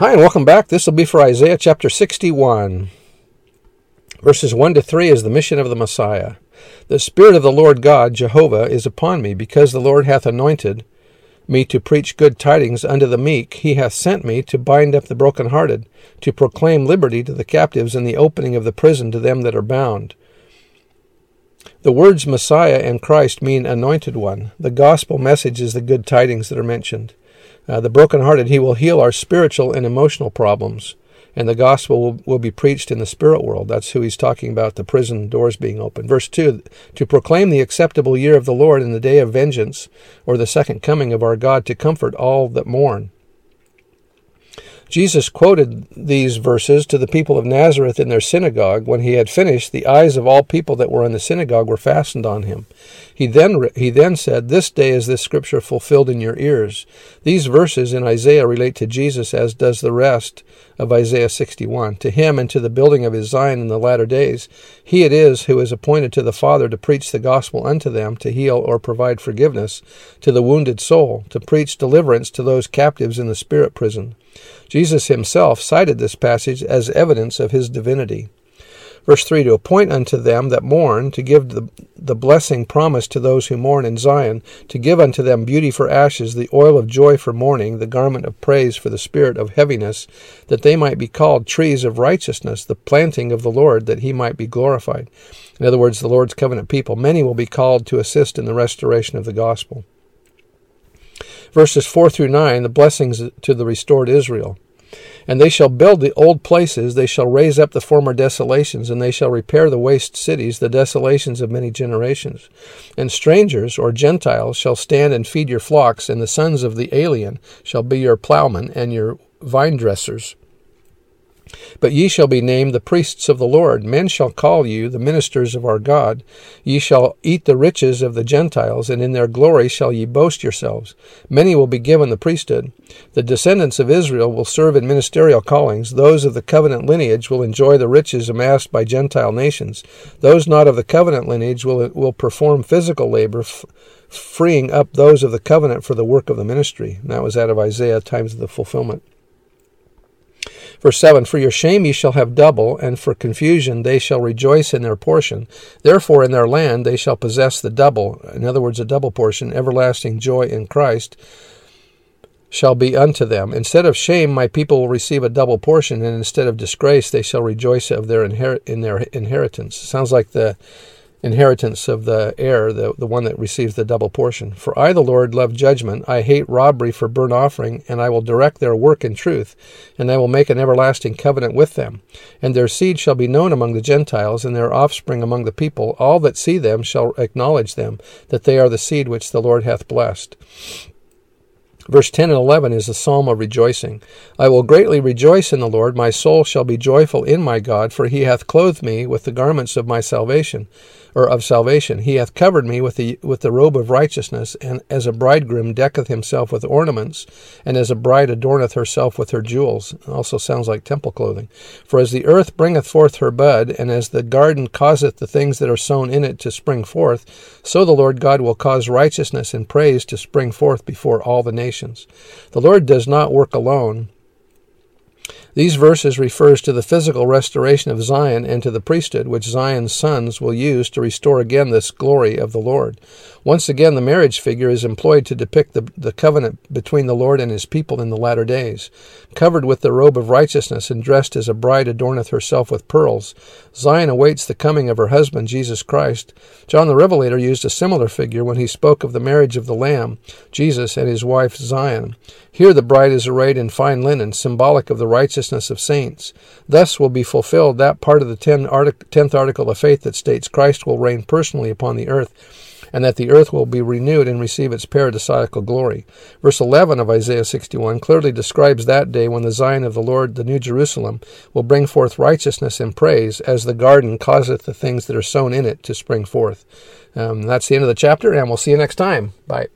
Hi, and welcome back. This will be for Isaiah chapter 61. Verses 1 to 3 is the mission of the Messiah. The Spirit of the Lord God, Jehovah, is upon me, because the Lord hath anointed me to preach good tidings unto the meek. He hath sent me to bind up the brokenhearted, to proclaim liberty to the captives, and the opening of the prison to them that are bound the words Messiah and Christ mean anointed one. The gospel message is the good tidings that are mentioned. Uh, the brokenhearted, he will heal our spiritual and emotional problems. And the gospel will, will be preached in the spirit world. That's who he's talking about, the prison doors being opened. Verse 2 To proclaim the acceptable year of the Lord and the day of vengeance, or the second coming of our God, to comfort all that mourn Jesus quoted these verses to the people of Nazareth in their synagogue. When he had finished, the eyes of all people that were in the synagogue were fastened on him. He then, he then said, This day is this scripture fulfilled in your ears. These verses in Isaiah relate to Jesus, as does the rest of Isaiah 61. To him and to the building of his Zion in the latter days, he it is who is appointed to the Father to preach the gospel unto them, to heal or provide forgiveness to the wounded soul, to preach deliverance to those captives in the spirit prison Jesus himself cited this passage as evidence of his divinity. Verse 3 To appoint unto them that mourn, to give the, the blessing promised to those who mourn in Zion, to give unto them beauty for ashes, the oil of joy for mourning, the garment of praise for the spirit of heaviness, that they might be called trees of righteousness, the planting of the Lord, that he might be glorified. In other words, the Lord's covenant people. Many will be called to assist in the restoration of the gospel. Verses 4 through 9, the blessings to the restored Israel. And they shall build the old places, they shall raise up the former desolations, and they shall repair the waste cities, the desolations of many generations. And strangers or Gentiles shall stand and feed your flocks, and the sons of the alien shall be your plowmen and your vine dressers. But ye shall be named the priests of the Lord. Men shall call you the ministers of our God. Ye shall eat the riches of the Gentiles, and in their glory shall ye boast yourselves. Many will be given the priesthood. The descendants of Israel will serve in ministerial callings. Those of the covenant lineage will enjoy the riches amassed by Gentile nations. Those not of the covenant lineage will, will perform physical labor, f- freeing up those of the covenant for the work of the ministry. And that was out of Isaiah, times of the fulfillment. Verse 7 For your shame ye shall have double, and for confusion they shall rejoice in their portion. Therefore in their land they shall possess the double, in other words, a double portion, everlasting joy in Christ shall be unto them. Instead of shame, my people will receive a double portion, and instead of disgrace, they shall rejoice of their inher- in their inheritance. Sounds like the inheritance of the heir, the, the one that receives the double portion. For I, the Lord, love judgment. I hate robbery for burnt offering, and I will direct their work in truth, and I will make an everlasting covenant with them. And their seed shall be known among the Gentiles, and their offspring among the people. All that see them shall acknowledge them, that they are the seed which the Lord hath blessed. Verse 10 and 11 is a psalm of rejoicing. I will greatly rejoice in the Lord. My soul shall be joyful in my God, for he hath clothed me with the garments of my salvation or of salvation. He hath covered me with the with the robe of righteousness, and as a bridegroom decketh himself with ornaments, and as a bride adorneth herself with her jewels. It also sounds like temple clothing. For as the earth bringeth forth her bud, and as the garden causeth the things that are sown in it to spring forth, so the Lord God will cause righteousness and praise to spring forth before all the nations. The Lord does not work alone. These verses refers to the physical restoration of Zion and to the priesthood which Zion's sons will use to restore again this glory of the Lord. Once again the marriage figure is employed to depict the, the covenant between the Lord and his people in the latter days. Covered with the robe of righteousness and dressed as a bride adorneth herself with pearls, Zion awaits the coming of her husband Jesus Christ. John the Revelator used a similar figure when he spoke of the marriage of the Lamb, Jesus, and his wife Zion. Here the bride is arrayed in fine linen, symbolic of the righteousness of saints. Thus will be fulfilled that part of the tenth article of faith that states Christ will reign personally upon the earth and that the earth will be renewed and receive its paradisiacal glory. Verse 11 of Isaiah 61 clearly describes that day when the Zion of the Lord, the New Jerusalem, will bring forth righteousness and praise, as the garden causeth the things that are sown in it to spring forth. Um, that's the end of the chapter, and we'll see you next time. Bye.